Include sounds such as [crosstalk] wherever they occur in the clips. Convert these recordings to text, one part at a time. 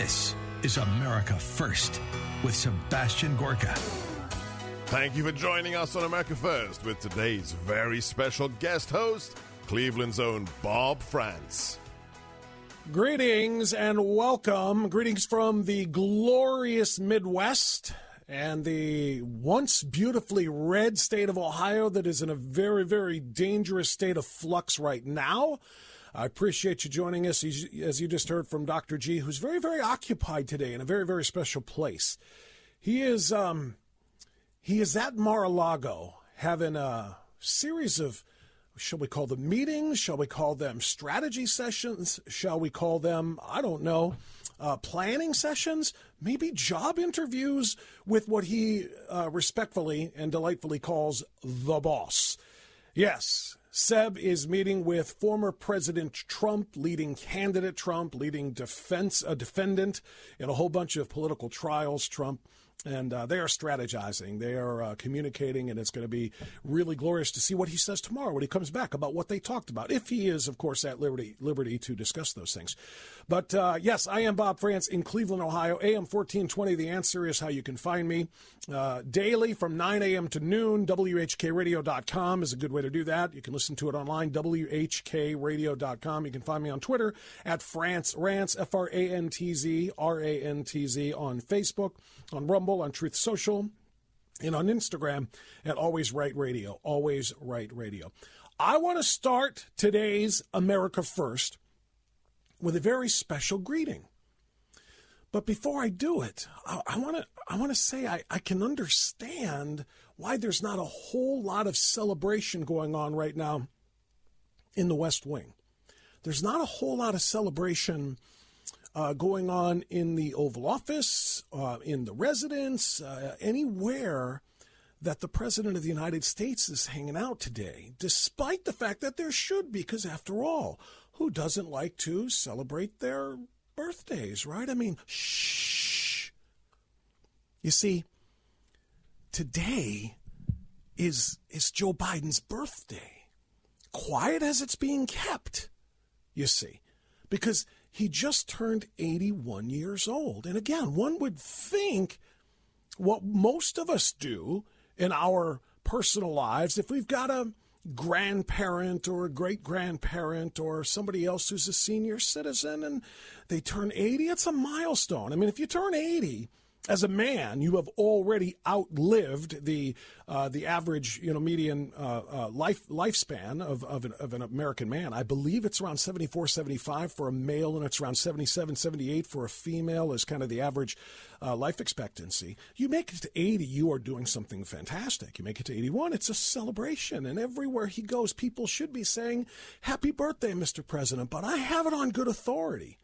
This is America First with Sebastian Gorka. Thank you for joining us on America First with today's very special guest host, Cleveland's own Bob Frantz. Greetings and welcome. Greetings from the glorious Midwest and the once beautifully red state of Ohio that is in a very, very dangerous state of flux right now. I appreciate you joining us, as you just heard from Dr. G, who's very, very occupied today in a very, very special place. He is, um, he is at Mar-a-Lago having a series of, shall we call them meetings? Shall we call them strategy sessions? Shall we call them, I don't know, uh, planning sessions? Maybe job interviews with what he uh, respectfully and delightfully calls the boss. Yes, Seb is meeting with former President Trump, leading candidate Trump, leading defense a defendant in a whole bunch of political trials. Trump. And uh, they are strategizing. They are uh, communicating, and it's going to be really glorious to see what he says tomorrow when he comes back about what they talked about. If he is, of course, at liberty liberty to discuss those things. But uh, yes, I am Bob Frantz in Cleveland, Ohio. AM fourteen twenty. The answer is how you can find me uh, daily from nine a.m. to noon. WHKRadio.com is a good way to do that. You can listen to it online. WHKRadio.com. You can find me on Twitter at Frantz Rants F R A N T Z R A N T Z on Facebook, on Rumble, on Truth Social, and on Instagram at Always Right Radio. Always Right Radio. I want to start today's America First with a very special greeting. But before I do it, I want to I want to say I, I can understand why there's not a whole lot of celebration going on right now in the West Wing. There's not a whole lot of celebration uh, going on in the Oval Office, uh, in the residence, uh, anywhere that the President of the United States is hanging out today, despite the fact that there should be, because after all, who doesn't like to celebrate their birthdays, right? I mean, shh. You see, today is is Joe Biden's birthday. Quiet as it's being kept, you see, because he just turned 81 years old. And again, one would think what most of us do in our personal lives, if we've got a grandparent or a great grandparent or somebody else who's a senior citizen and they turn 80, it's a milestone. I mean, if you turn 80, as a man, you have already outlived the uh, the average, you know, median uh, uh, life lifespan of of an, of an, American man. I believe it's around 74, 75 for a male, and it's around 77, 78 for a female is kind of the average uh, life expectancy. You make it to 80, you are doing something fantastic. You make it to 81, it's a celebration, and everywhere he goes, people should be saying, "Happy birthday, Mr. President." But I have it on good authority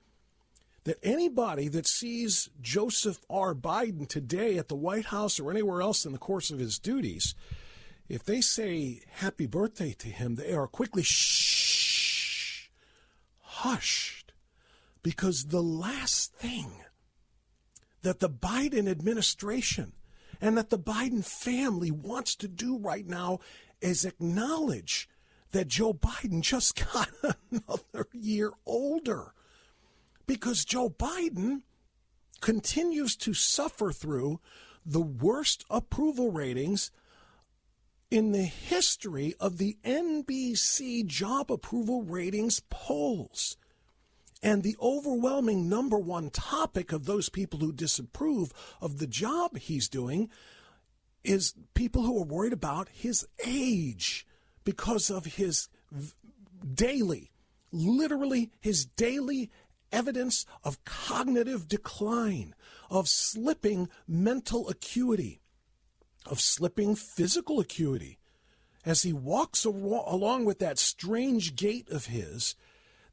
that anybody that sees Joseph R. Biden today at the White House or anywhere else in the course of his duties, if they say happy birthday to him, they are quickly shh, hushed. Because the last thing that the Biden administration and that the Biden family wants to do right now is acknowledge that Joe Biden just [laughs] got another year older because Joe Biden continues to suffer through the worst approval ratings in the history of the NBC job approval ratings polls. And the overwhelming number one topic of those people who disapprove of the job he's doing is people who are worried about his age because of his daily, literally his daily evidence of cognitive decline, of slipping mental acuity, of slipping physical acuity. As he walks along with that strange gait of his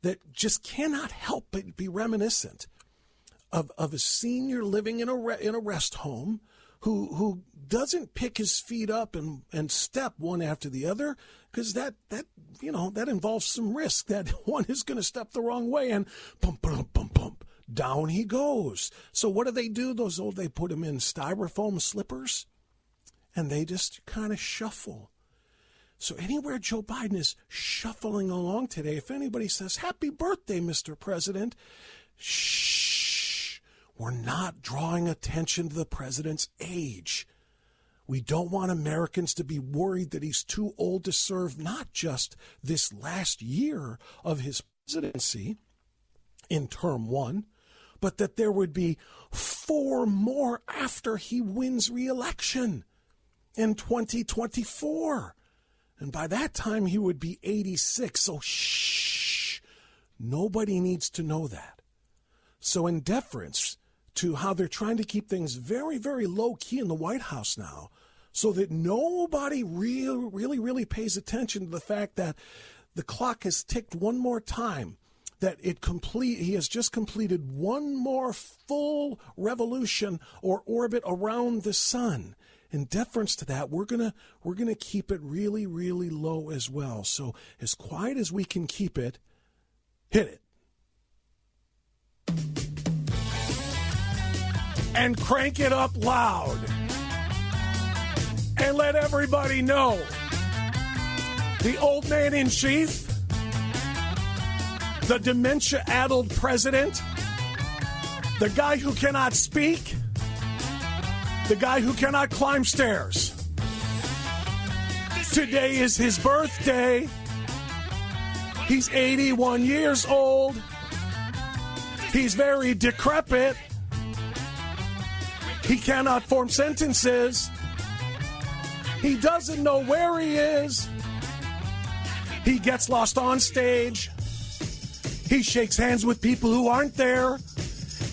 that just cannot help but be reminiscent of, of a senior living in a, re, in a rest home who, who doesn't pick his feet up and, and step one after the other because that that you know that involves some risk. That [laughs] one is going to step the wrong way and bump bump bump bump down he goes. So what do they do? Those old they put him in styrofoam slippers and they just kind of shuffle. So anywhere joe biden is shuffling along today if anybody says happy birthday mr president shh we're not drawing attention to the president's age we don't want Americans to be worried that he's too old to serve not just this last year of his presidency in term one, but that there would be four more after he wins reelection in 2024. And by that time, he would be 86. So, shh, nobody needs to know that. So, in deference to how they're trying to keep things very, very low key in the White House now, so that nobody really, really, really pays attention to the fact that the clock has ticked one more time. That it complete, he has just completed one more full revolution or orbit around the sun. In deference to that, we're gonna we're gonna keep it really, really low as well. So as quiet as we can keep it, hit it. And crank it up loud and let everybody know the old man in chief, the dementia addled president, the guy who cannot speak, the guy who cannot climb stairs. Today is his birthday. He's 81 years old. He's very decrepit. He cannot form sentences. He doesn't know where he is. He gets lost on stage. He shakes hands with people who aren't there.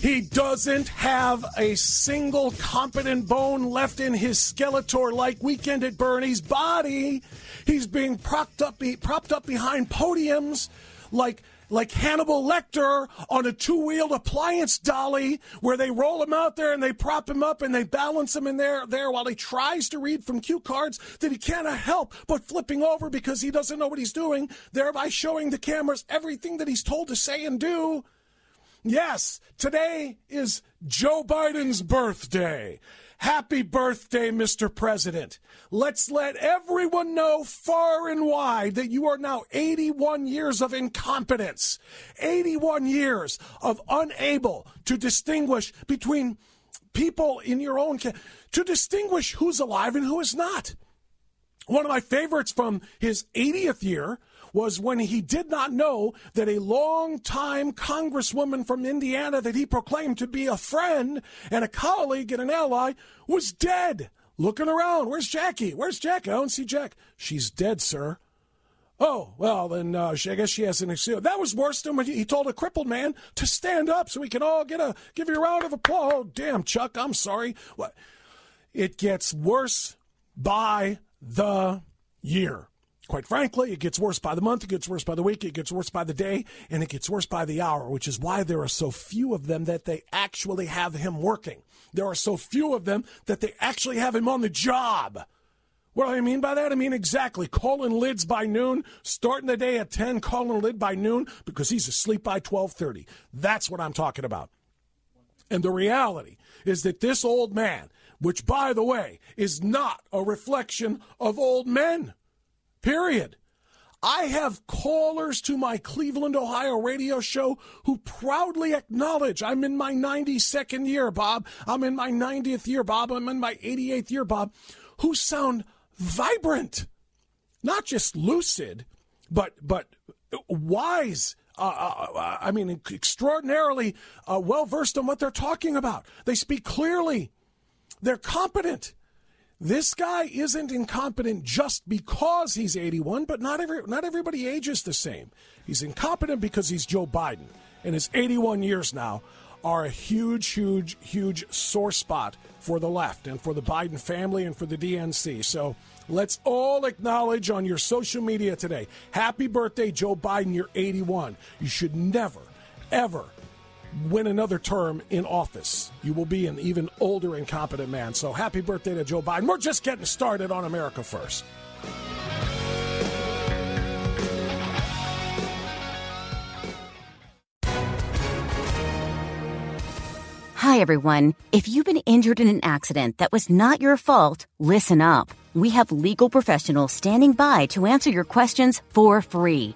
He doesn't have a single competent bone left in his skeletor like Weekend at Bernie's body. He's being propped up, propped up behind podiums like like Hannibal Lecter on a two wheeled appliance dolly where they roll him out there and they prop him up and they balance him in there, there while he tries to read from cue cards that he cannot help but flipping over because he doesn't know what he's doing, thereby showing the cameras everything that he's told to say and do. Yes, today is Joe Biden's birthday. Happy birthday, Mr. President. Let's let everyone know far and wide that you are now 81 years of incompetence, 81 years of unable to distinguish between people in your own, to distinguish who's alive and who is not. One of my favorites from his 80th year was when he did not know that a long-time congresswoman from Indiana that he proclaimed to be a friend and a colleague and an ally was dead. Looking around, where's Jackie? Where's Jackie? I don't see Jack. She's dead, sir. Oh, well, then uh, I guess she has an excuse. That was worse than when he told a crippled man to stand up so we can all get a give you a round of applause. Oh, damn, Chuck, I'm sorry. What? It gets worse by the year. Quite frankly, it gets worse by the month, it gets worse by the week, it gets worse by the day, and it gets worse by the hour, which is why there are so few of them that they actually have him working. There are so few of them that they actually have him on the job. What do I mean by that? I mean exactly calling lids by noon, starting the day at 10, calling lid by noon because he's asleep by 12:30. That's what I'm talking about. And the reality is that this old man, which by the way is not a reflection of old men. Period. I have callers to my Cleveland, Ohio radio show who proudly acknowledge I'm in my 92nd year, Bob. I'm in my 90th year, Bob. I'm in my 88th year, Bob, who sound vibrant, not just lucid, but but wise. Uh, uh, uh I mean, extraordinarily uh, well versed on what they're talking about. They speak clearly. They're competent. This guy isn't incompetent just because he's 81, but not every not everybody ages the same. He's incompetent because he's Joe Biden, and his 81 years now are a huge, huge, huge sore spot for the left and for the Biden family and for the DNC. So let's all acknowledge on your social media today happy birthday, Joe Biden, you're 81. You should never, ever win another term in office. You will be an even older, incompetent man. So happy birthday to Joe Biden. We're just getting started on America First. Hi, everyone. If you've been injured in an accident that was not your fault, listen up. We have legal professionals standing by to answer your questions for free.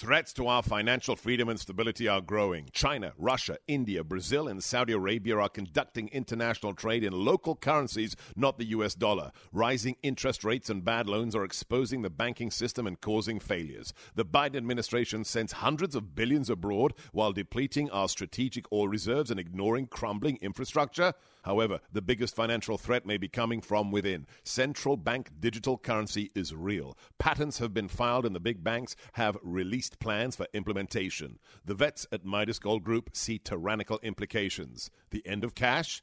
Threats to our financial freedom and stability are growing. China, Russia, India, Brazil, and Saudi Arabia are conducting international trade in local currencies, not the US dollar. Rising interest rates and bad loans are exposing the banking system and causing failures. The Biden administration sends hundreds of billions abroad while depleting our strategic oil reserves and ignoring crumbling infrastructure. However, the biggest financial threat may be coming from within. Central bank digital currency is real. Patents have been filed, and the big banks have released plans for implementation. The vets at Midas Gold Group see tyrannical implications. The end of cash?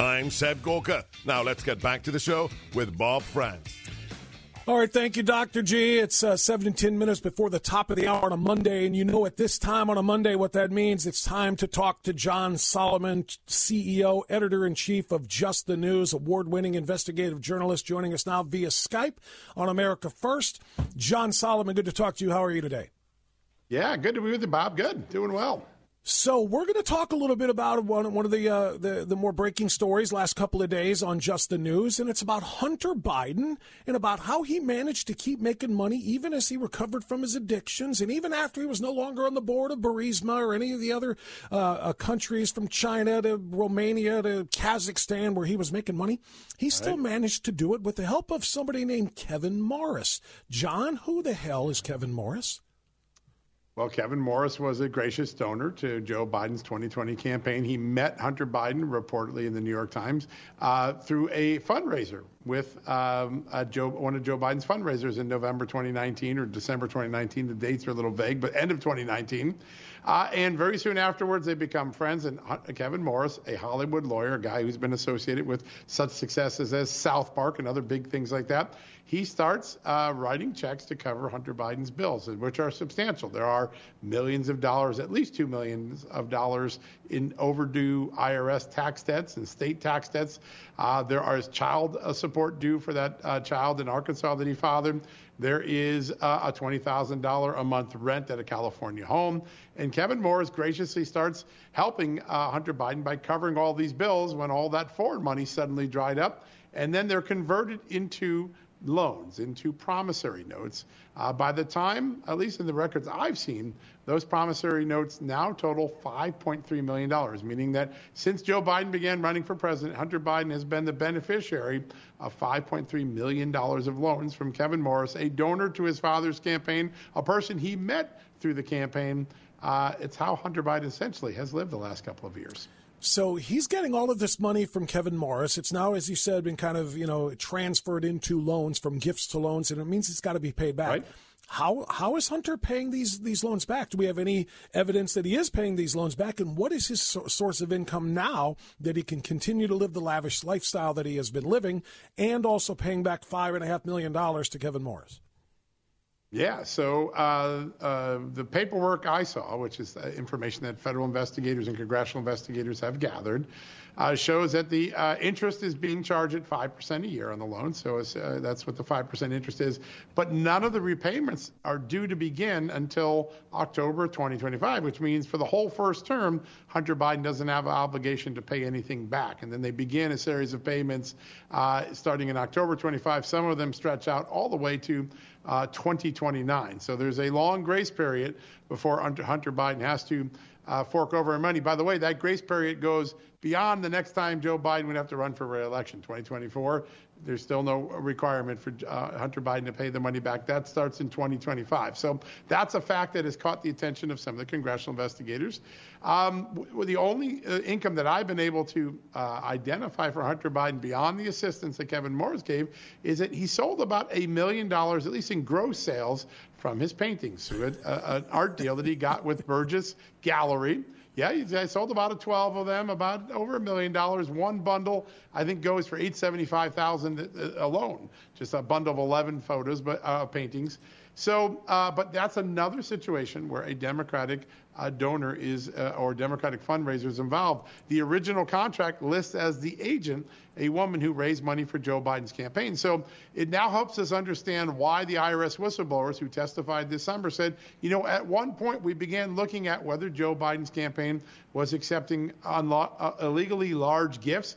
I'm Seb Gorka. Now let's get back to the show with Bob Frantz. All right, thank you, Dr. G. It's uh, 17 minutes before the top of the hour on a Monday, and you know at this time on a Monday what that means. It's time to talk to John Solomon, CEO, editor in chief of Just the News, award winning investigative journalist, joining us now via Skype on America First. John Solomon, good to talk to you. How are you today? Yeah, good to be with you, Bob. Good, doing well. So we're going to talk a little bit about one, one of the, uh, the the more breaking stories last couple of days on Just the News, and it's about Hunter Biden and about how he managed to keep making money even as he recovered from his addictions, and even after he was no longer on the board of Burisma or any of the other uh, uh, countries from China to Romania to Kazakhstan where he was making money, he still managed to do it with the help of somebody named Kevin Morris. John, who the hell is Kevin Morris? Well, Kevin Morris was a gracious donor to Joe Biden's 2020 campaign. He met Hunter Biden, reportedly in the New York Times, uh, through a fundraiser with um, Joe, one of Joe Biden's fundraisers in November 2019 or December 2019. The dates are a little vague, but end of 2019. Uh, and very soon afterwards, they become friends. And Kevin Morris, a Hollywood lawyer, a guy who's been associated with such successes as South Park and other big things like that, he starts uh, writing checks to cover Hunter Biden's bills, which are substantial. There are millions of dollars, at least two millions of dollars in overdue IRS tax debts and state tax debts. Uh, there is child uh, support due for that uh, child in Arkansas that he fathered. There is uh, a $20,000 a month rent at a California home. And Kevin Morris graciously starts helping uh, Hunter Biden by covering all these bills when all that foreign money suddenly dried up. And then they're converted into loans, into promissory notes. Uh, by the time, at least in the records I've seen, those promissory notes now total $5.3 million, meaning that since Joe Biden began running for president, Hunter Biden has been the beneficiary of $5.3 million of loans from Kevin Morris, a donor to his father's campaign, a person he met through the campaign. Uh, it's how Hunter Biden essentially has lived the last couple of years. So he's getting all of this money from Kevin Morris. It's now, as you said, been kind of you know transferred into loans from gifts to loans, and it means it's got to be paid back. Right. How how is Hunter paying these these loans back? Do we have any evidence that he is paying these loans back? And what is his so- source of income now that he can continue to live the lavish lifestyle that he has been living, and also paying back five and a half million dollars to Kevin Morris? Yeah, so uh, uh, the paperwork I saw, which is information that federal investigators and congressional investigators have gathered, uh, shows that the uh, interest is being charged at 5% a year on the loan. So uh, that's what the 5% interest is. But none of the repayments are due to begin until October 2025, which means for the whole first term, Hunter Biden doesn't have an obligation to pay anything back. And then they begin a series of payments uh, starting in October 25. Some of them stretch out all the way to uh, 2029. So there's a long grace period before Hunter Biden has to uh, fork over money. By the way, that grace period goes beyond the next time Joe Biden would have to run for re-election, 2024. There's still no requirement for uh, Hunter Biden to pay the money back. That starts in 2025. So that's a fact that has caught the attention of some of the congressional investigators. Um, the only uh, income that I've been able to uh, identify for Hunter Biden beyond the assistance that Kevin Morris gave is that he sold about a million dollars, at least in gross sales, from his paintings through an art deal that he got with Bergès Gallery. Yeah, I sold about a 12 of them, about over a million dollars. One bundle, I think, goes for 875,000 alone. Just a bundle of 11 photos, but uh, paintings. So, uh, but that's another situation where a Democratic uh, donor is uh, or Democratic fundraiser is involved. The original contract lists as the agent a woman who raised money for Joe Biden's campaign. So it now helps us understand why the IRS whistleblowers who testified this summer said, you know, at one point we began looking at whether Joe Biden's campaign was accepting unlo- uh, illegally large gifts.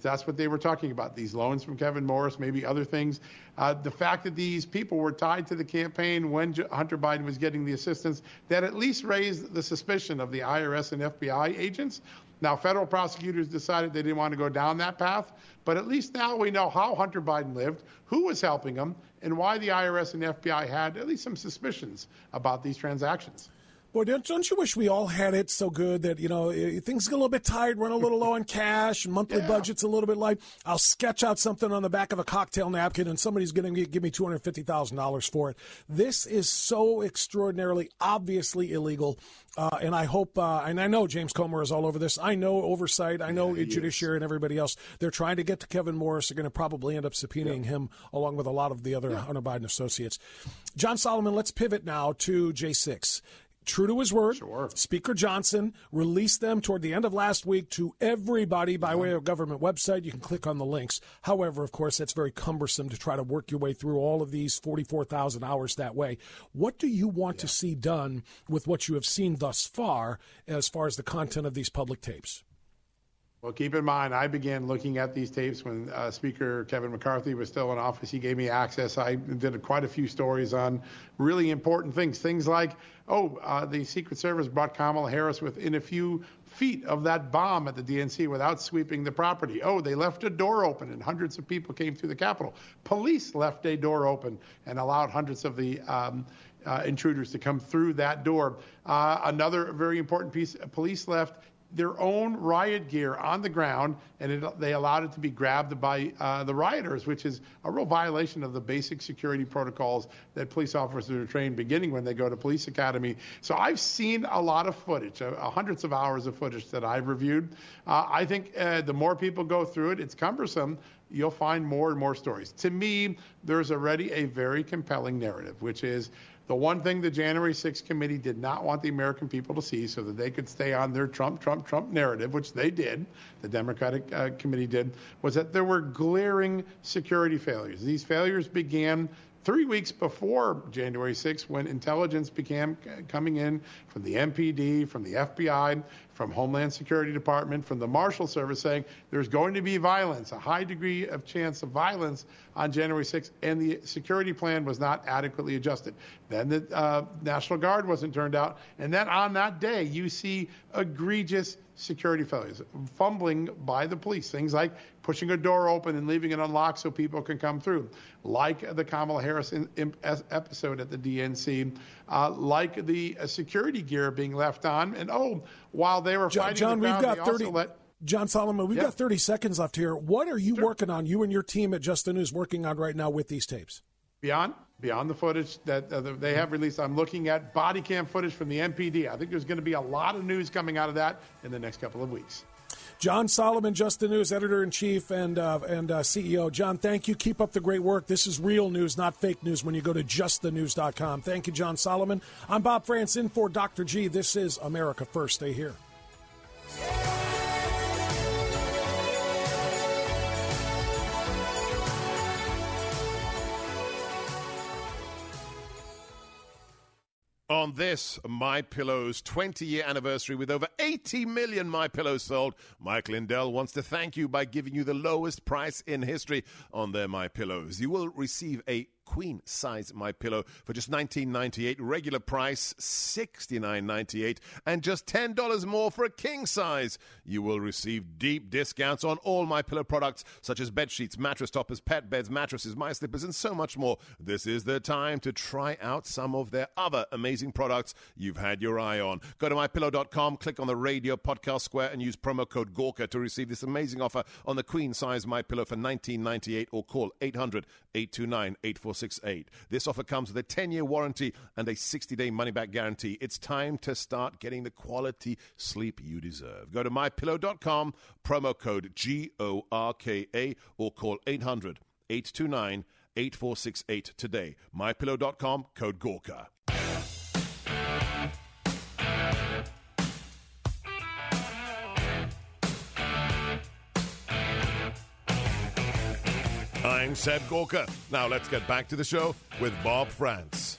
That's what they were talking about. These loans from Kevin Morris, maybe other things. Uh, the fact that these people were tied to the campaign when Hunter Biden was getting the assistance, that at least raised the suspicion of the IRS and FBI agents. Now, federal prosecutors decided they didn't want to go down that path, but at least now we know how Hunter Biden lived, who was helping him, and why the IRS and FBI had at least some suspicions about these transactions. Boy, don't, don't you wish we all had it so good that, you know, things get a little bit tight, run a little low on cash, [laughs] monthly yeah. budget's a little bit light. I'll sketch out something on the back of a cocktail napkin and somebody's going to give me $250,000 for it. This is so extraordinarily, obviously illegal. Uh, and I hope, uh, and I know James Comer is all over this. I know oversight. I know yeah, judiciary is. and everybody else. They're trying to get to Kevin Morris. They're going to probably end up subpoenaing yeah. him along with a lot of the other Hunter Biden associates. John Solomon, let's pivot now to J6 true to his word, sure. Speaker Johnson released them toward the end of last week to everybody by way of government website. You can click on the links. However, of course, that's very cumbersome to try to work your way through all of these 44,000 hours that way. What do you want yeah. to see done with what you have seen thus far as far as the content of these public tapes? Well, keep in mind, I began looking at these tapes when uh, Speaker Kevin McCarthy was still in office. He gave me access. I did quite a few stories on really important things. Things like, oh, uh, the Secret Service brought Kamala Harris within a few feet of that bomb at the DNC without sweeping the property. Oh, they left a door open and hundreds of people came through the Capitol. Police left a door open and allowed hundreds of the um, uh, intruders to come through that door. Uh, another very important piece police left their own riot gear on the ground, and it, they allowed it to be grabbed by uh, the rioters, which is a real violation of the basic security protocols that police officers are trained beginning when they go to police academy. So I've seen a lot of footage, uh, uh hundreds of hours of footage that I've reviewed. Uh, I think uh, the more people go through it, it's cumbersome. You'll find more and more stories. To me, there's already a very compelling narrative, which is the one thing the January 6th committee did not want the American people to see so that they could stay on their Trump, Trump, Trump narrative, which they did, the Democratic uh, committee did, was that there were glaring security failures. These failures began three weeks before January 6th, when intelligence began coming in from the MPD, from the FBI, from Homeland Security Department, from the Marshal Service, saying there's going to be violence, a high degree of chance of violence on January 6th, and the security plan was not adequately adjusted. Then the uh, National Guard wasn't turned out, and then on that day, you see egregious security failures, fumbling by the police, things like pushing a door open and leaving it unlocked so people can come through, like the Kamala Harris in, in, episode at the DNC, uh, like the uh, security gear being left on. And oh, while they were John, fighting John the crowd, we've got 30. Let, John Solomon, we've yeah. got 30 seconds left here. What are you sure. working on, you and your team at Just the News working on right now with these tapes? Beyond beyond the footage that uh, they have released, I'm looking at body cam footage from the MPD. I think there's going to be a lot of news coming out of that in the next couple of weeks. John Solomon, Just the News editor in chief and uh, and uh, CEO. John, thank you. Keep up the great work. This is real news, not fake news. When you go to justthenews.com. Thank you, John Solomon. I'm Bob Frantz in for Dr. G. This is America First. Stay here. On this My Pillow's 20 year anniversary with over 80 million My Pillows sold. Mike Lindell wants to thank you by giving you the lowest price in history on their My Pillows. You will receive a queen size my pillow for just $19.98 regular price $69.98 and just $10 more for a king size. You will receive deep discounts on all my pillow products such as bed sheets mattress toppers pet beds mattresses my slippers and so much more. This is the time to try out some of their other amazing products you've had your eye on. Go to mypillow.com click on the radio podcast square and use promo code gorka to receive this amazing offer on the queen size my pillow for $19.98 or call 800 829 8468. This offer comes with a 10 year warranty and a 60 day money back guarantee. It's time to start getting the quality sleep you deserve. Go to mypillow.com, promo code G O R K A, or call 800 829 8468 today. MyPillow.com, code Gorka. I'm Seb Gorka. Now let's get back to the show with Bob Frantz.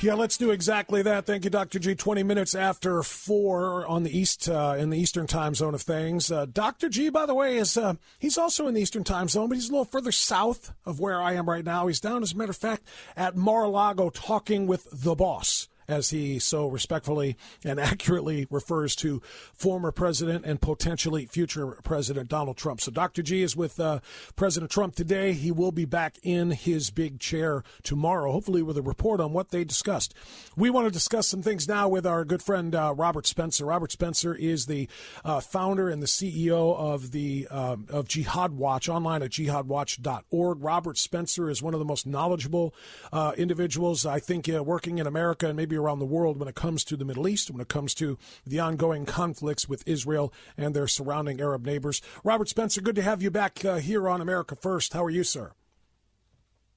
Yeah, let's do exactly that. Thank you, Dr. G. 20 minutes after 4 on the East, uh, in the Eastern time zone of things. Uh, Dr. G, by the way, is, uh, he's also in the Eastern time zone, but he's a little further south of where I am right now. He's down, as a matter of fact, at Mar-a-Lago talking with the boss as he so respectfully and [laughs] accurately refers to former president and potentially future president Donald Trump. So Dr. G is with uh, President Trump today. He will be back in his big chair tomorrow, hopefully with a report on what they discussed. We want to discuss some things now with our good friend uh, Robert Spencer. Robert Spencer is the uh, founder and the CEO of the uh, of Jihad Watch online at jihadwatch.org. Robert Spencer is one of the most knowledgeable uh, individuals I think uh, working in America and maybe around the world when it comes to the Middle East, when it comes to the ongoing conflicts with Israel and their surrounding Arab neighbors. Robert Spencer, good to have you back uh, here on America First. How are you, sir?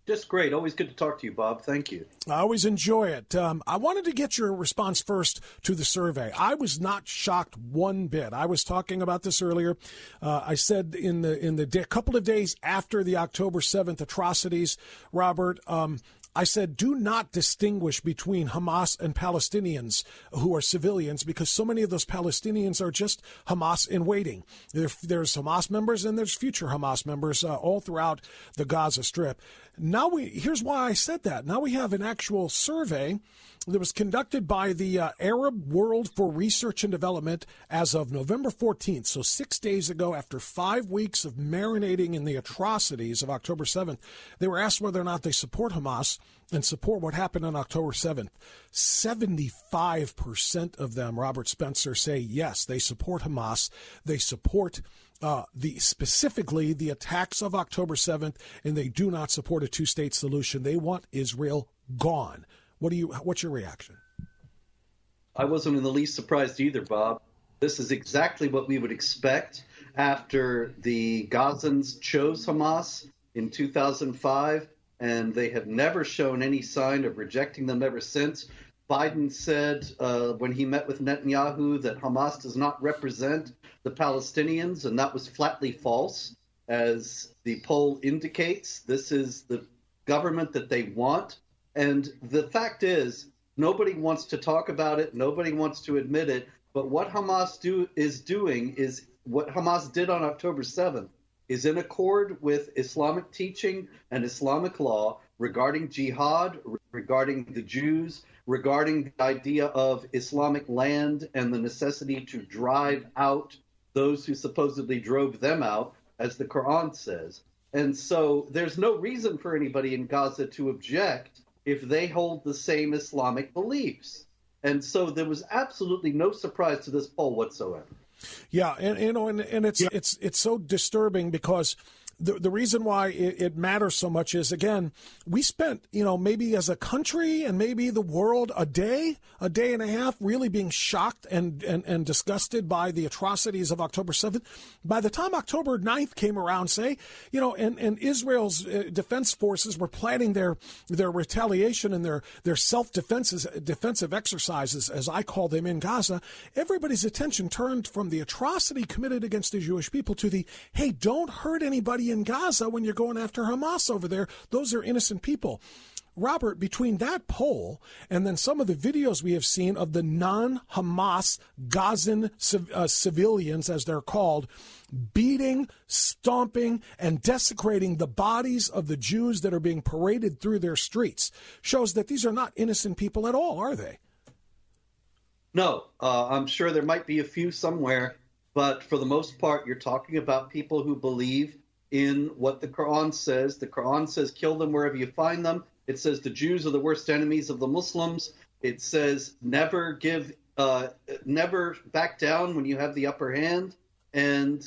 Just great. Always good to talk to you, Bob. Thank you. I always enjoy it. Um, I wanted to get your response first to the survey. I was not shocked one bit. I was talking about this earlier. Uh, I said in the in the day, couple of days after the October seventh atrocities, Robert. Um, I said, do not distinguish between Hamas and Palestinians who are civilians because so many of those Palestinians are just Hamas in waiting. There, there's Hamas members and there's future Hamas members uh, all throughout the Gaza Strip. Now we here's why I said that. Now we have an actual survey that was conducted by the uh, Arab World for Research and Development as of November 14th. So, six days ago, after five weeks of marinating in the atrocities of October 7th, they were asked whether or not they support Hamas and support what happened on October 7th. 75% of them, Robert Spencer, say yes, they support Hamas. They support uh, the specifically the attacks of October 7th, and they do not support a two state solution. They want Israel gone. What do you? What's your reaction? I wasn't in the least surprised either, Bob. This is exactly what we would expect after the Gazans chose Hamas in 2005, and they have never shown any sign of rejecting them ever since. Biden said uh, when he met with Netanyahu that Hamas does not represent the Palestinians, and that was flatly false. As the poll indicates, this is the government that they want. And the fact is, nobody wants to talk about it. Nobody wants to admit it. But what Hamas do is doing is what Hamas did on October 7th is in accord with Islamic teaching and Islamic law regarding jihad, regarding the Jews, regarding the idea of Islamic land and the necessity to drive out those who supposedly drove them out, as the Quran says. And so there's no reason for anybody in Gaza to object if they hold the same Islamic beliefs. And so there was absolutely no surprise to this poll whatsoever. Yeah, and you know, and, and it's yeah. it's it's so disturbing because the, the reason why it, it, matters so much is again we spent you know maybe as a country and maybe the world a day a day and a half really being shocked and, and, and disgusted by the atrocities of october 7th by the time october 9th came around say you know and, and israel's uh, defense forces were planning their their retaliation and their their self-defenses defensive exercises as i call them in gaza everybody's attention turned from the atrocity committed against the jewish people to the hey don't hurt anybody in Gaza when you're going after Hamas over there. Those are innocent people. Robert, between that poll and then some of the videos we have seen of the non Hamas Gazan uh, civilians, as they're called, beating, stomping, and desecrating the bodies of the Jews that are being paraded through their streets, shows that these are not innocent people at all, are they? No, uh, I'm sure there might be a few somewhere, but for the most part, you're talking about people who believe in what the Quran says. The Quran says, kill them wherever you find them. It says the Jews are the worst enemies of the Muslims. It says never give, uh, never back down when you have the upper hand. And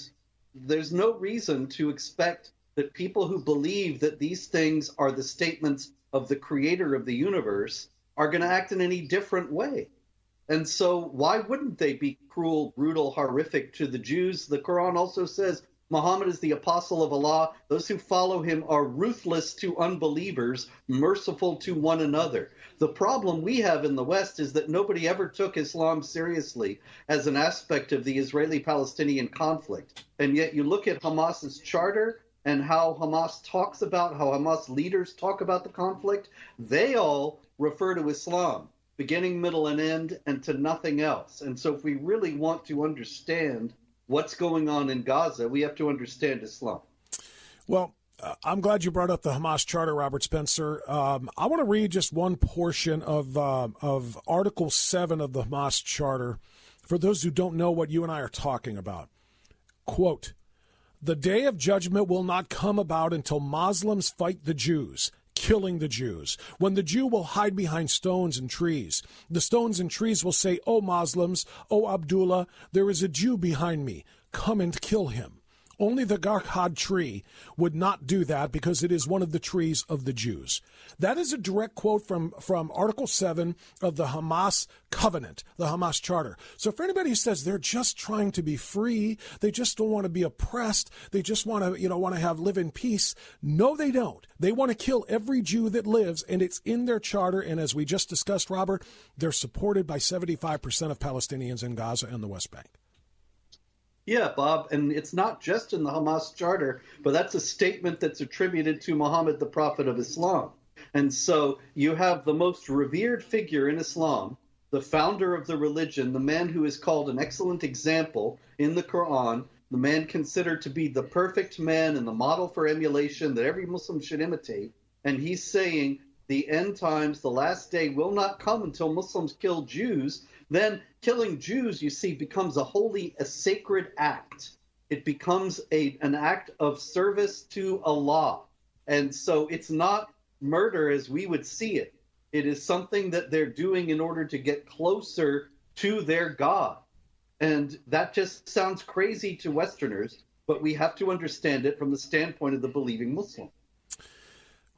there's no reason to expect that people who believe that these things are the statements of the creator of the universe are going to act in any different way. And so, why wouldn't they be cruel, brutal, horrific to the Jews? The Quran also says Muhammad is the apostle of Allah. Those who follow him are ruthless to unbelievers, merciful to one another. The problem we have in the West is that nobody ever took Islam seriously as an aspect of the Israeli Palestinian conflict. And yet you look at Hamas's charter and how Hamas talks about, how Hamas leaders talk about the conflict, they all refer to Islam, beginning, middle, and end, and to nothing else. And so if we really want to understand what's going on in Gaza, we have to understand Islam. Well, uh, I'm glad you brought up the Hamas Charter, Robert Spencer. Um, I want to read just one portion of uh, of Article Seven of the Hamas Charter for those who don't know what you and I are talking about. Quote: The day of judgment will not come about until Muslims fight the Jews killing the Jews, when the Jew will hide behind stones and trees. The stones and trees will say, O Muslims, O Abdullah, there is a Jew behind me. Come and kill him. Only the Gharqad tree would not do that because it is one of the trees of the Jews. That is a direct quote from, from Article 7 of the Hamas covenant, the Hamas charter. So for anybody who says they're just trying to be free, they just don't want to be oppressed, they just want to, you know, want to have live in peace. No, they don't. They want to kill every Jew that lives, and it's in their charter. And as we just discussed, Robert, they're supported by 75% of Palestinians in Gaza and the West Bank. Yeah, Bob, and it's not just in the Hamas charter, but that's a statement that's attributed to Muhammad, the prophet of Islam. And so you have the most revered figure in Islam, the founder of the religion, the man who is called an excellent example in the Quran, the man considered to be the perfect man and the model for emulation that every Muslim should imitate. And he's saying the end times, the last day will not come until Muslims kill Jews then killing Jews, you see, becomes a holy, a sacred act. It becomes a, an act of service to Allah. And so it's not murder as we would see it. It is something that they're doing in order to get closer to their God. And that just sounds crazy to Westerners, but we have to understand it from the standpoint of the believing Muslim.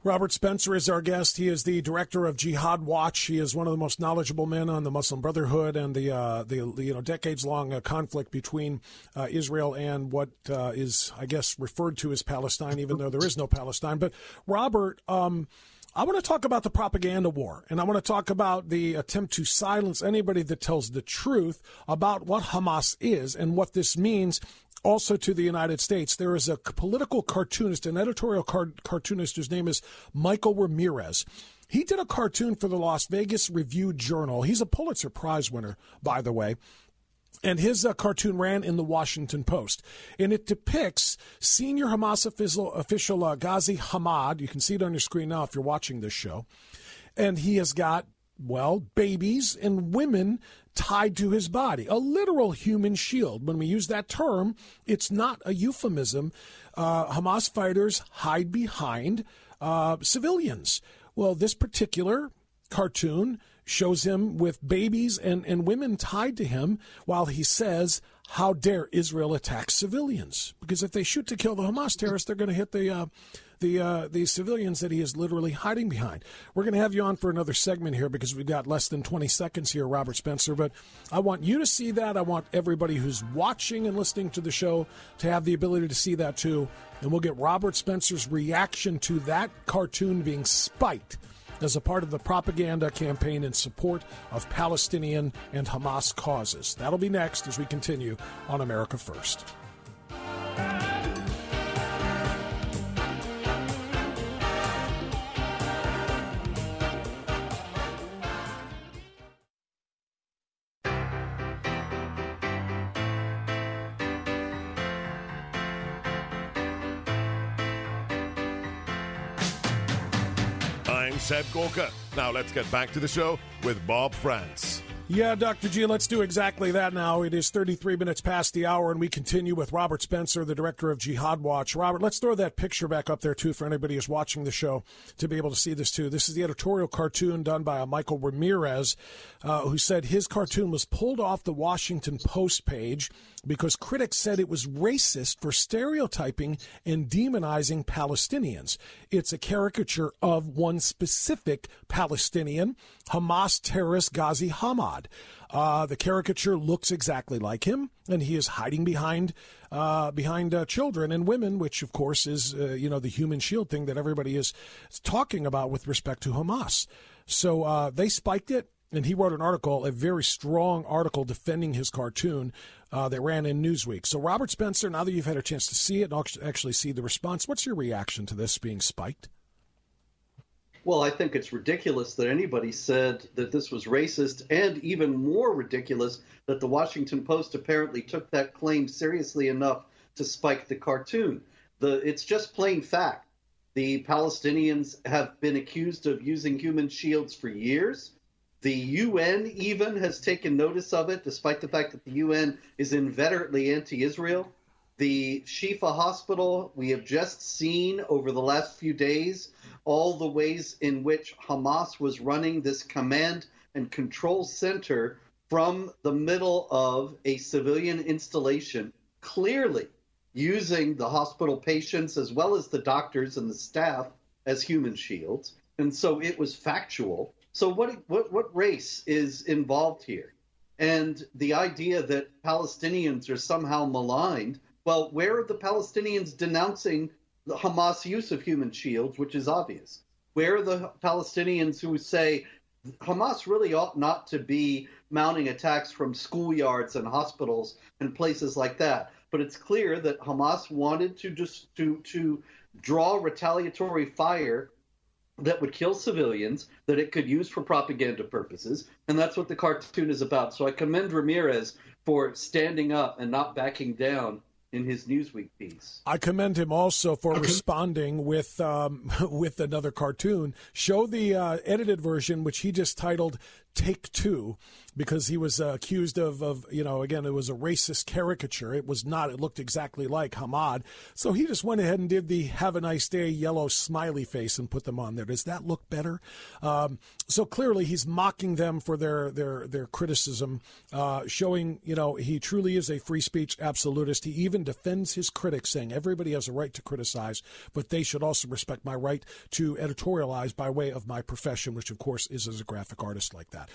Robert Spencer is our guest. He is the director of Jihad Watch. He is one of the most knowledgeable men on the Muslim Brotherhood and the uh, the you know decades long uh, conflict between uh, Israel and what uh, is, I guess, referred to as Palestine, even though there is no Palestine. But Robert. Um, I want to talk about the propaganda war, and I want to talk about the attempt to silence anybody that tells the truth about what Hamas is and what this means also to the United States. There is a political cartoonist, an editorial car- cartoonist whose name is Michael Ramirez. He did a cartoon for the Las Vegas Review Journal. He's a Pulitzer Prize winner, by the way. And his uh, cartoon ran in the Washington Post. And it depicts senior Hamas official, official uh, Ghazi Hamad. You can see it on your screen now if you're watching this show. And he has got well, babies and women tied to his body, a literal human shield. When we use that term, it's not a euphemism. Uh, Hamas fighters hide behind uh, civilians. Well, this particular cartoon shows him with babies and, and women tied to him while he says, How dare Israel attack civilians? Because if they shoot to kill the Hamas terrorists, they're going to hit the. Uh, the uh, the civilians that he is literally hiding behind. We're going to have you on for another segment here because we've got less than 20 seconds here, Robert Spencer. But I want you to see that. I want everybody who's watching and listening to the show to have the ability to see that too. And we'll get Robert Spencer's reaction to that cartoon being spiked as a part of the propaganda campaign in support of Palestinian and Hamas causes. That'll be next as we continue on America First. Seb Gorka. Now let's get back to the show with Bob Frantz. Yeah, Dr. G, let's do exactly that now. It is 33 minutes past the hour, and we continue with Robert Spencer, the director of Jihad Watch. Robert, let's throw that picture back up there, too, for anybody who's watching the show to be able to see this, too. This is the editorial cartoon done by Michael Ramirez, uh, who said his cartoon was pulled off the Washington Post page because critics said it was racist for stereotyping and demonizing Palestinians. It's a caricature of one specific Palestinian, Hamas terrorist Ghazi Hamad. Uh, the caricature looks exactly like him, and he is hiding behind uh, behind uh, children and women, which of course is uh, you know the human shield thing that everybody is talking about with respect to Hamas. So uh, they spiked it and he wrote an article, a very strong article defending his cartoon uh, that ran in Newsweek. So, Robert Spencer, now that you've had a chance to see it and actually see the response, what's your reaction to this being spiked? Well, I think it's ridiculous that anybody said that this was racist, and even more ridiculous that the Washington Post apparently took that claim seriously enough to spike the cartoon. The, it's just plain fact. The Palestinians have been accused of using human shields for years. The UN even has taken notice of it, despite the fact that the UN is inveterately anti Israel. The Shifa hospital, we have just seen over the last few days all the ways in which Hamas was running this command and control center from the middle of a civilian installation. Clearly, using the hospital patients as well as the doctors and the staff as human shields. And so it was factual. So what what what race is involved here? And the idea that Palestinians are somehow maligned. Well, where are the Palestinians denouncing the Hamas use of human shields, which is obvious? Where are the Palestinians who say Hamas really ought not to be mounting attacks from schoolyards and hospitals and places like that? But it's clear that Hamas wanted to just to to draw retaliatory fire that would kill civilians that it could use for propaganda purposes and that's what the cartoon is about so i commend ramirez for standing up and not backing down in his Newsweek piece. I commend him also for okay. responding with um, [laughs] with another cartoon. Show the uh, edited version, which he just titled "Take Two because he was uh, accused of, of, you know, again, it was a racist caricature. It was not. It looked exactly like Hamad. So he just went ahead and did the "Have a nice day" yellow smiley face and put them on there. Does that look better? Um, so clearly, he's mocking them for their their their criticism, uh, showing you know he truly is a free speech absolutist. He even defends his critics, saying everybody has a right to criticize, but they should also respect my right to editorialize by way of my profession, which of course is as a graphic artist like that.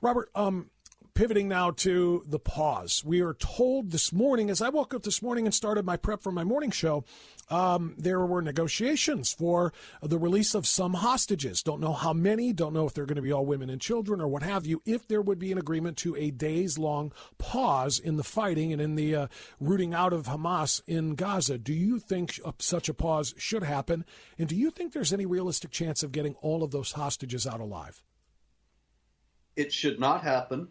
Robert, um, pivoting now to the pause. We are told this morning, as I woke up this morning and started my prep for my morning show, um, there were negotiations for the release of some hostages. Don't know how many, don't know if they're going to be all women and children or what have you, if there would be an agreement to a days long pause in the fighting and in the uh, rooting out of Hamas in Gaza. Do you think such a pause should happen? And do you think there's any realistic chance of getting all of those hostages out alive? It should not happen.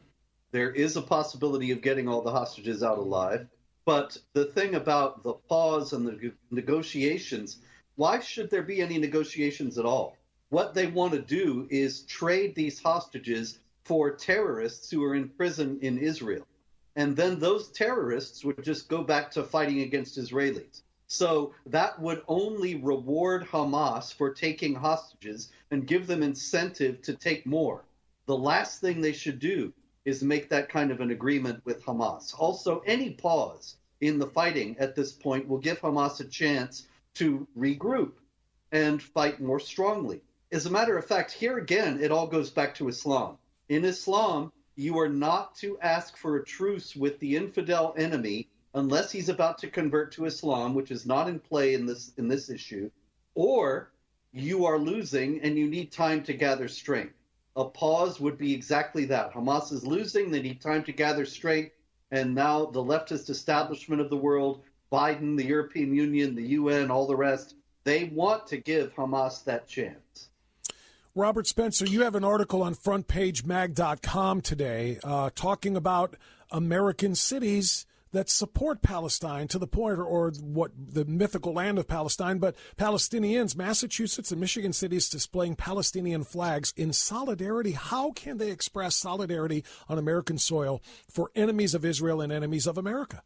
There is a possibility of getting all the hostages out alive. But the thing about the pause and the negotiations, why should there be any negotiations at all? What they want to do is trade these hostages for terrorists who are in prison in Israel. And then those terrorists would just go back to fighting against Israelis. So that would only reward Hamas for taking hostages and give them incentive to take more the last thing they should do is make that kind of an agreement with Hamas. Also, any pause in the fighting at this point will give Hamas a chance to regroup and fight more strongly. As a matter of fact, here again, it all goes back to Islam. In Islam, you are not to ask for a truce with the infidel enemy unless he's about to convert to Islam, which is not in play in this in this issue, or you are losing and you need time to gather strength a pause would be exactly that. Hamas is losing. They need time to gather strength. And now the leftist establishment of the world, Biden, the European Union, the UN, all the rest, they want to give Hamas that chance. Robert Spencer, you have an article on frontpagemag.com today uh, talking about American cities that support Palestine to the point, or, or, what the mythical land of Palestine, but Palestinians, Massachusetts and Michigan cities displaying Palestinian flags in solidarity. How can they express solidarity on American soil for enemies of Israel and enemies of America?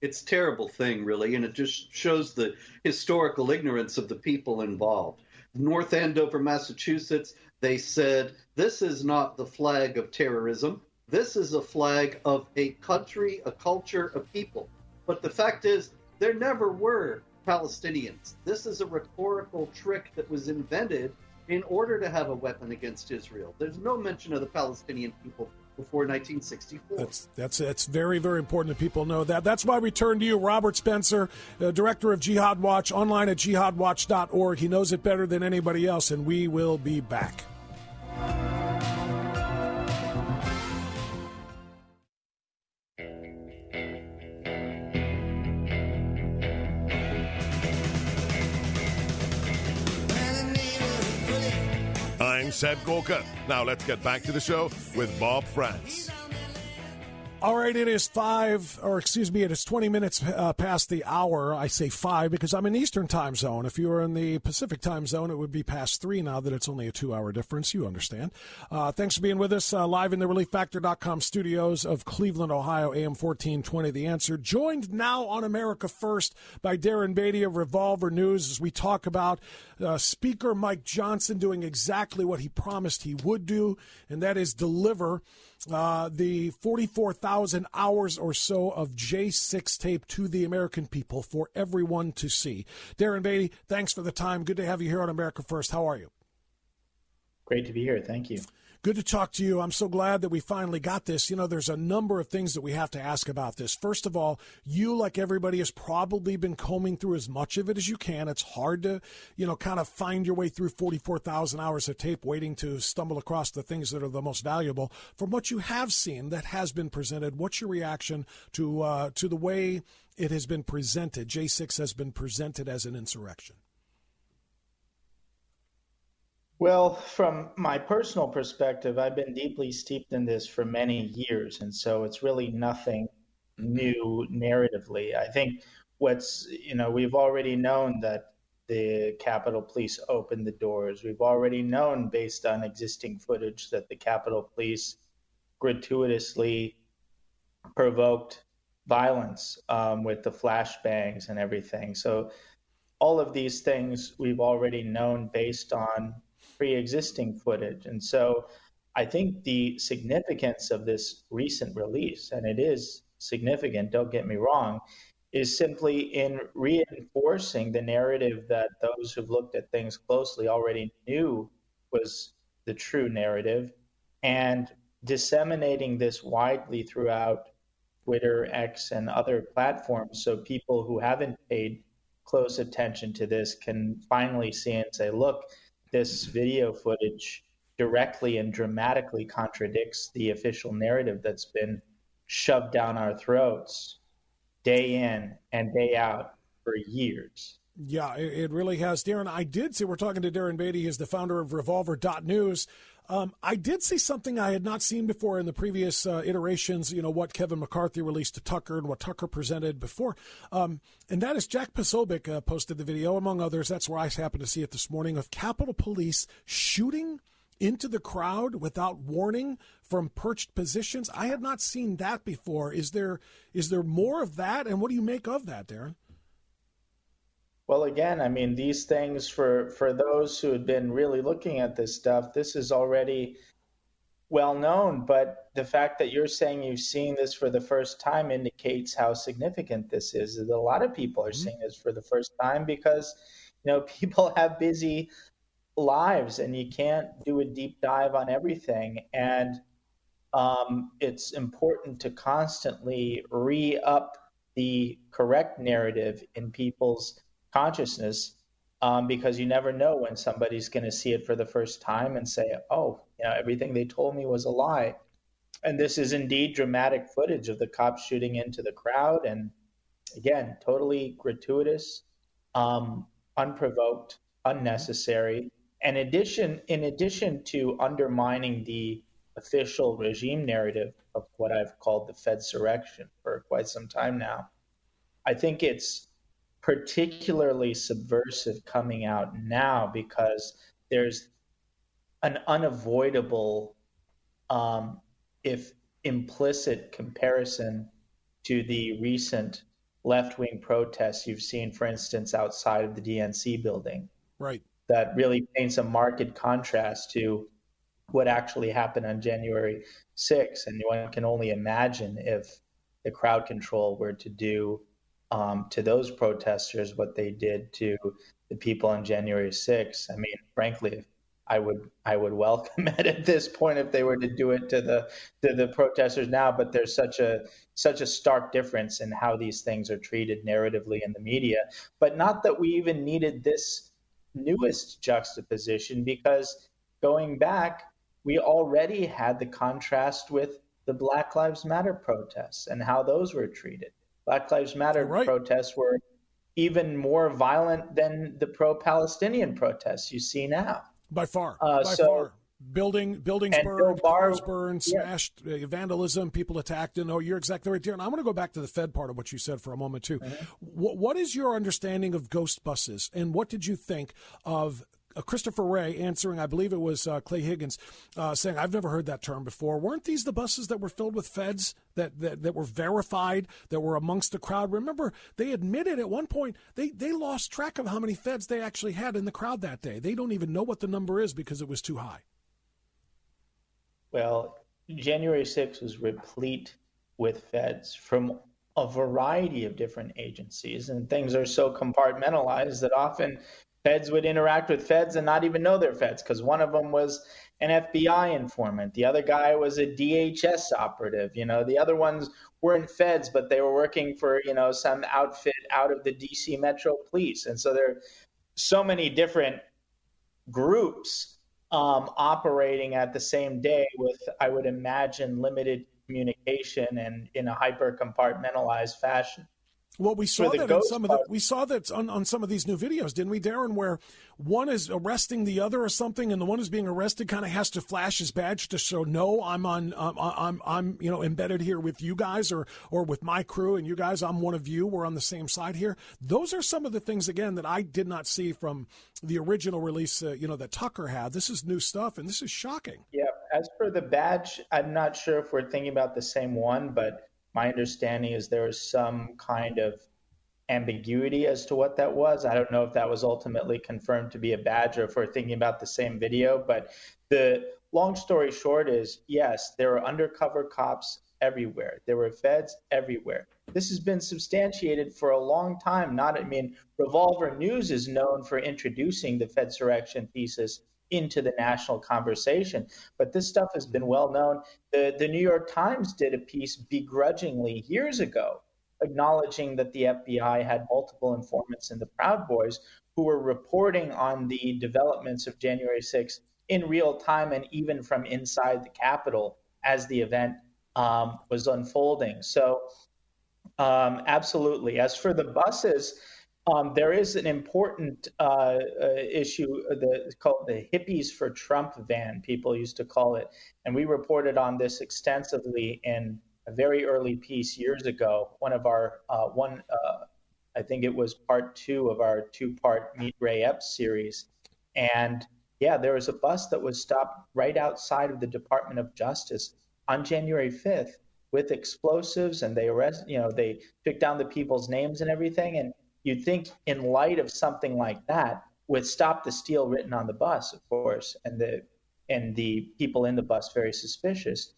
It's a terrible thing, really, and it just shows the historical ignorance of the people involved. North Andover, Massachusetts, they said, This is not the flag of terrorism. This is a flag of a country, a culture, a people. But the fact is, there never were Palestinians. This is a rhetorical trick that was invented in order to have a weapon against Israel. There's no mention of the Palestinian people before 1964. That's that's that's very very important that people know that. That's why we turn to you, Robert Spencer, uh, director of Jihad Watch, online at jihadwatch.org. He knows it better than anybody else, and we will be back. Seb Gorka. Now let's get back to the show with Bob Frantz. All right, it is five, or excuse me, it is 20 minutes uh, past the hour. I say five because I'm in Eastern time zone. If you were in the Pacific time zone, it would be past three now that it's only a two hour difference. You understand. Uh, thanks for being with us uh, live in the ReliefFactor.com studios of Cleveland, Ohio, AM 1420. The answer. Joined now on America First by Darren Beattie of Revolver News as we talk about uh, Speaker Mike Johnson doing exactly what he promised he would do, and that is deliver uh, the 44,000 hours or so of J6 tape to the American people for everyone to see. Darren Beattie, thanks for the time. Good to have you here on America First. How are you? Great to be here. Thank you. Good to talk to you. I'm so glad that we finally got this. You know, there's a number of things that we have to ask about this. First of all, you, like everybody, has probably been combing through as much of it as you can. It's hard to, you know, kind of find your way through 44,000 hours of tape waiting to stumble across the things that are the most valuable. From what you have seen that has been presented, what's your reaction to uh, to the way it has been presented? J6 has been presented as an insurrection. Well, from my personal perspective, I've been deeply steeped in this for many years, and so it's really nothing new narratively. I think what's, you know, we've already known that the Capitol Police opened the doors. We've already known, based on existing footage, that the Capitol Police gratuitously provoked violence um, with the flashbangs and everything. So, all of these things we've already known based on pre-existing footage. And so I think the significance of this recent release, and it is significant, don't get me wrong, is simply in reinforcing the narrative that those who've looked at things closely already knew was the true narrative and disseminating this widely throughout Twitter, X, and other platforms so people who haven't paid close attention to this can finally see and say, look, this video footage directly and dramatically contradicts the official narrative that's been shoved down our throats day in and day out for years. Yeah, it really has. Darren, I did see, we're talking to Darren Beattie. he's the founder of Revolver.news. Um, I did see something I had not seen before in the previous uh, iterations, you know, what Kevin McCarthy released to Tucker and what Tucker presented before. Um, and that is Jack Posobiec uh, posted the video, among others. That's where I happened to see it this morning of Capitol Police shooting into the crowd without warning from perched positions. I had not seen that before. Is there is there more of that? And what do you make of that, Darren? Well, again, I mean, these things for for those who had been really looking at this stuff, this is already well known. But the fact that you're saying you've seen this for the first time indicates how significant this is. A lot of people are mm-hmm. seeing this for the first time because you know [laughs] people have busy lives and you can't do a deep dive on everything and um, it's important to constantly re-up the correct narrative in people's consciousness um, because you never know when somebody's going to see it for the first time and say, "Oh, you know, everything they told me was a lie." And this is indeed dramatic footage of the cops shooting into the crowd, and again, totally gratuitous, um, unprovoked, unnecessary. And addition, in addition to undermining the official regime narrative of what I've called the Fedsurrection for quite some time now, I think it's particularly subversive coming out now because there's an unavoidable, um, if implicit, comparison to the recent left wing protests you've seen, for instance, outside of the DNC building. Right. That really paints a marked contrast to what actually happened on January 6th. And one can only imagine if the crowd control were to do um, to those protesters what they did to the people on January 6th. I mean, frankly, I would I would welcome [laughs] it at this point if they were to do it to the to the protesters now. But there's such a such a stark difference in how these things are treated narratively in the media. But not that we even needed this newest juxtaposition because going back, we already had the contrast with the Black Lives Matter protests and how those were treated. Black Lives Matter right. protests were even more violent than the pro-Palestinian protests you see now. By far, uh, by so, far. Building buildings burned, cars burned, yeah. smashed, uh, vandalism, people attacked. And oh, you're exactly right, Darren. I want to go back to the Fed part of what you said for a moment too. Mm-hmm. What, what is your understanding of ghost buses, and what did you think of Christopher Wray answering, I believe it was uh, Clay Higgins, uh, saying, I've never heard that term before. Weren't these the buses that were filled with feds that, that, that were verified, that were amongst the crowd? Remember, they admitted at one point they, they lost track of how many feds they actually had in the crowd that day. They don't even know what the number is because it was too high. Well, January 6th was replete with feds from a variety of different agencies, and things are so compartmentalized that often feds would interact with feds and not even know they're feds because one of them was an FBI informant, the other guy was a DHS operative, you know, the other ones weren't feds, but they were working for, you know, some outfit out of the DC Metro Police. And so there are so many different groups um, operating at the same day with, I would imagine, limited communication and in a hyper compartmentalized fashion. Well, we saw that in some of the we saw that on, on some of these new videos, didn't we, Darren? Where one is arresting the other or something, and the one who's being arrested kind of has to flash his badge to show, no, I'm on, um, I'm, I'm, you know, embedded here with you guys or or with my crew, and you guys, I'm one of you. We're on the same side here. Those are some of the things again that I did not see from the original release, uh, you know, that Tucker had. This is new stuff, and this is shocking. Yeah. As for the badge, I'm not sure if we're thinking about the same one, but my understanding is there was some kind of ambiguity as to what that was. I don't know if that was ultimately confirmed to be a badge or if we're thinking about the same video. But the long story short is yes, there are undercover cops everywhere. There were feds everywhere. This has been substantiated for a long time. Not, I mean, Revolver News is known for introducing the Fed Fedsurrection thesis into the national conversation. But this stuff has been well known. The, the New York Times did a piece begrudgingly years ago acknowledging that the FBI had multiple informants in the Proud Boys who were reporting on the developments of January 6th in real time and even from inside the Capitol as the event um, was unfolding. So, um, absolutely. As for the buses, um, there is an important uh, uh, issue that called the hippies for Trump van, people used to call it. And we reported on this extensively in a very early piece years ago. One of our, uh, one, uh, I think it was part two of our two part Meet Ray Epps series. And yeah, there was a bus that was stopped right outside of the Department of Justice on January 5th with explosives and they arrest, you know, they took down the people's names and everything. And You'd think, in light of something like that, with "Stop the Steal" written on the bus, of course, and the and the people in the bus very suspicious.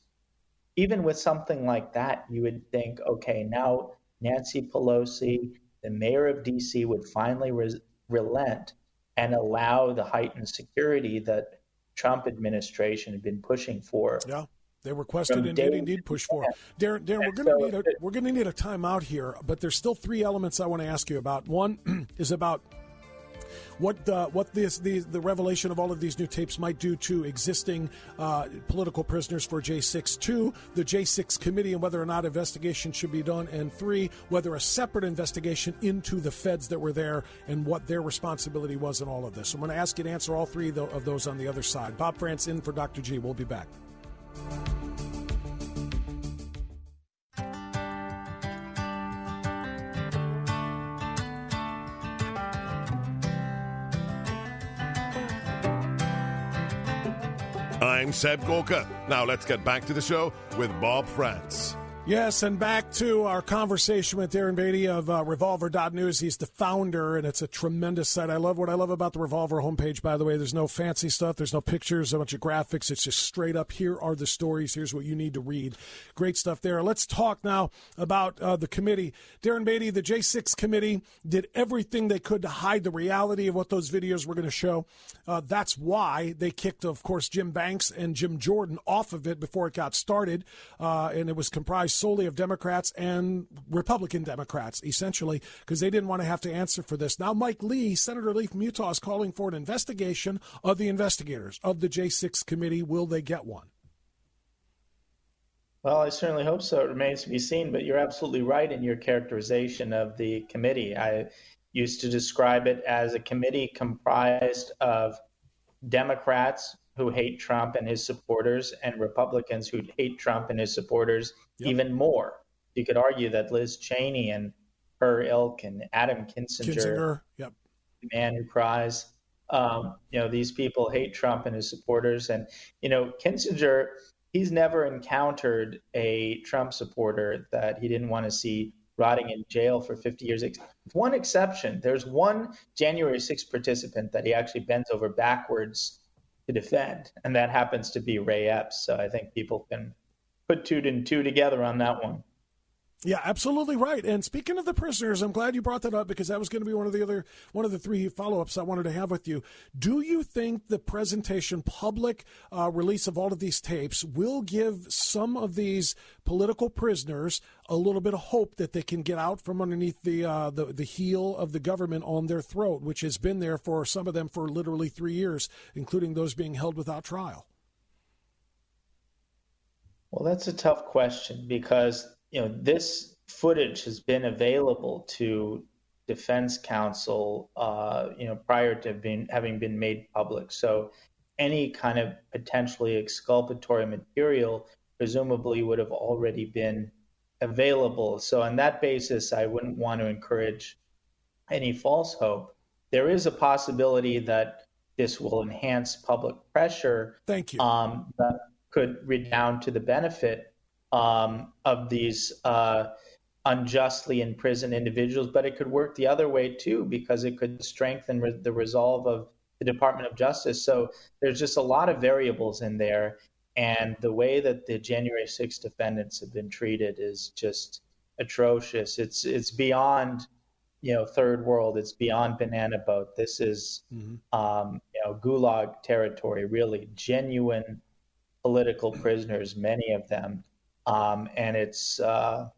Even with something like that, you would think, okay, now Nancy Pelosi, the mayor of D.C., would finally re- relent and allow the heightened security that Trump administration had been pushing for. Yeah. They requested and did indeed push for. Darren, Darren, we're going to need a we're going to need a timeout here, but there's still three elements I want to ask you about. One [clears throat] is about what the, what this the, the revelation of all of these new tapes might do to existing uh, political prisoners for J6. Two, the J6 committee and whether or not investigation should be done. And three, whether a separate investigation into the feds that were there and what their responsibility was in all of this. I'm going to ask you to answer all three of those on the other side. Bob Frantz in for Dr. G. We'll be back. I'm Seb Gorka. Now let's get back to the show with Bob Frantz. Yes, and back to our conversation with Darren Beattie of uh, Revolver.news. He's the founder, and it's a tremendous site. I love what I love about the Revolver homepage, by the way. There's no fancy stuff, there's no pictures, a bunch of graphics. It's just straight up here are the stories. Here's what you need to read. Great stuff there. Let's talk now about uh, the committee. Darren Beattie, the J6 committee, did everything they could to hide the reality of what those videos were going to show. Uh, that's why they kicked, of course, Jim Banks and Jim Jordan off of it before it got started, uh, and it was comprised comprised solely of Democrats and Republican Democrats, essentially, because they didn't want to have to answer for this. Now, Mike Lee, Senator Lee from Utah, is calling for an investigation of the investigators of the J6 committee. Will they get one? Well, I certainly hope so. It remains to be seen, but you're absolutely right in your characterization of the committee. I used to describe it as a committee comprised of Democrats who hate Trump and his supporters and Republicans who hate Trump and his supporters yep. even more. You could argue that Liz Cheney and her ilk and Adam Kinzinger, Kinzinger yep. the man who cries, um, you know, these people hate Trump and his supporters. And, you know, Kinzinger, he's never encountered a Trump supporter that he didn't want to see rotting in jail for 50 years. With one exception, there's one January 6th participant that he actually bent over backwards to defend, and that happens to be Ray Epps. So I think people can put two and two together on that one. Yeah, absolutely right. And speaking of the prisoners, I'm glad you brought that up because that was going to be one of the other one of the three follow-ups I wanted to have with you. Do you think the presentation, public uh, release of all of these tapes, will give some of these political prisoners a little bit of hope that they can get out from underneath the uh, the, the heel of the government on their throat, which has been there for some of them for literally three years, including those being held without trial? Well, that's a tough question because you know, this footage has been available to defense counsel, uh, you know, prior to being, having been made public. So any kind of potentially exculpatory material presumably would have already been available. So on that basis, I wouldn't want to encourage any false hope. There is a possibility that this will enhance public pressure. Thank you. Um, that could redound to the benefit um, of these uh, unjustly imprisoned individuals, but it could work the other way too because it could strengthen re- the resolve of the Department of Justice. So there's just a lot of variables in there, and the way that the January 6th defendants have been treated is just atrocious. It's it's beyond you know third world. It's beyond banana boat. This is mm-hmm. um, you know gulag territory. Really genuine political prisoners, many of them um, and it's uh,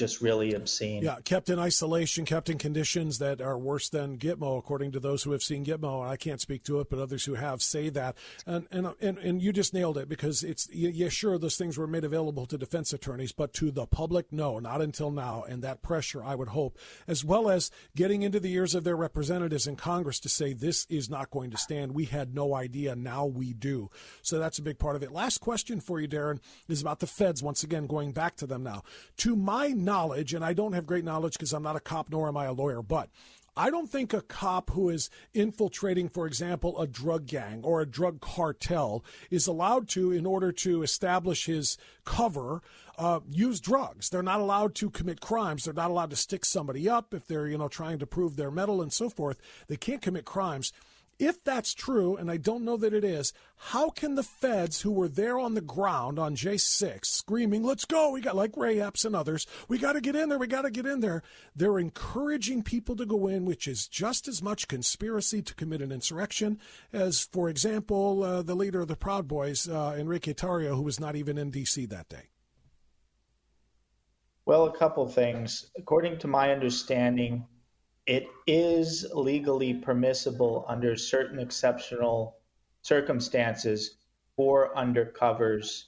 just really obscene. Yeah, kept in isolation, kept in conditions that are worse than Gitmo, according to those who have seen Gitmo. I can't speak to it, but others who have say that. And and and, and you just nailed it because it's yeah, sure those things were made available to defense attorneys, but to the public, no, not until now. And that pressure, I would hope, as well as getting into the ears of their representatives in Congress to say this is not going to stand. We had no idea, now we do. So that's a big part of it. Last question for you, Darren, is about the feds. Once again, going back to them now. To my knowledge, and I don't have great knowledge because I'm not a cop nor am I a lawyer, but I don't think a cop who is infiltrating, for example, a drug gang or a drug cartel is allowed to, in order to establish his cover, uh, use drugs. They're not allowed to commit crimes. They're not allowed to stick somebody up if they're, you know, trying to prove their mettle and so forth. They can't commit crimes. If that's true, and I don't know that it is, how can the feds who were there on the ground on J6 screaming, let's go, we got like Ray Epps and others, we got to get in there, we got to get in there. They're encouraging people to go in, which is just as much conspiracy to commit an insurrection as, for example, uh, the leader of the Proud Boys, uh, Enrique Tarrio, who was not even in D.C. that day. Well, a couple things. According to my understanding, it is legally permissible under certain exceptional circumstances for undercovers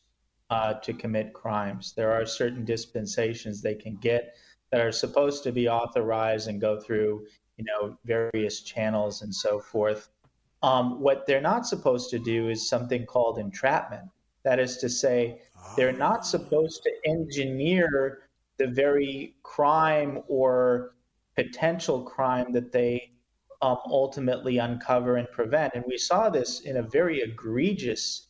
uh, to commit crimes. There are certain dispensations they can get that are supposed to be authorized and go through, you know, various channels and so forth. Um, what they're not supposed to do is something called entrapment. That is to say, they're not supposed to engineer the very crime or potential crime that they um, ultimately uncover and prevent. And we saw this in a very egregious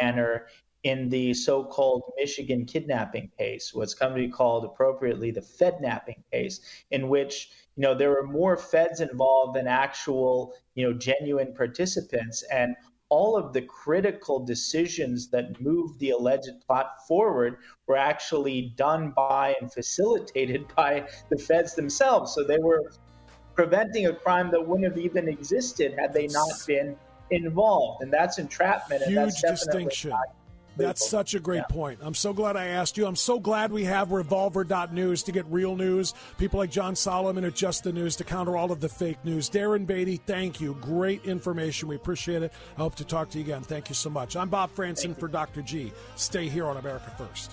manner in the so-called Michigan kidnapping case, what's come to be called appropriately the Fednapping case, in which you know there were more feds involved than actual you know genuine participants, and all of the critical decisions that moved the alleged plot forward were actually done by and facilitated [laughs] by the feds themselves. So they were preventing a crime that wouldn't have even existed had they not been involved. And that's entrapment. Huge and that's distinction. Not- that's such a great yeah. point. I'm so glad I asked you. I'm so glad we have revolver.news to get real news. People like John Solomon at Just the News to counter all of the fake news. Darren Beattie, thank you. Great information. We appreciate it. I hope to talk to you again. Thank you so much. I'm Bob Frantz in for Dr. G. Stay here on America First.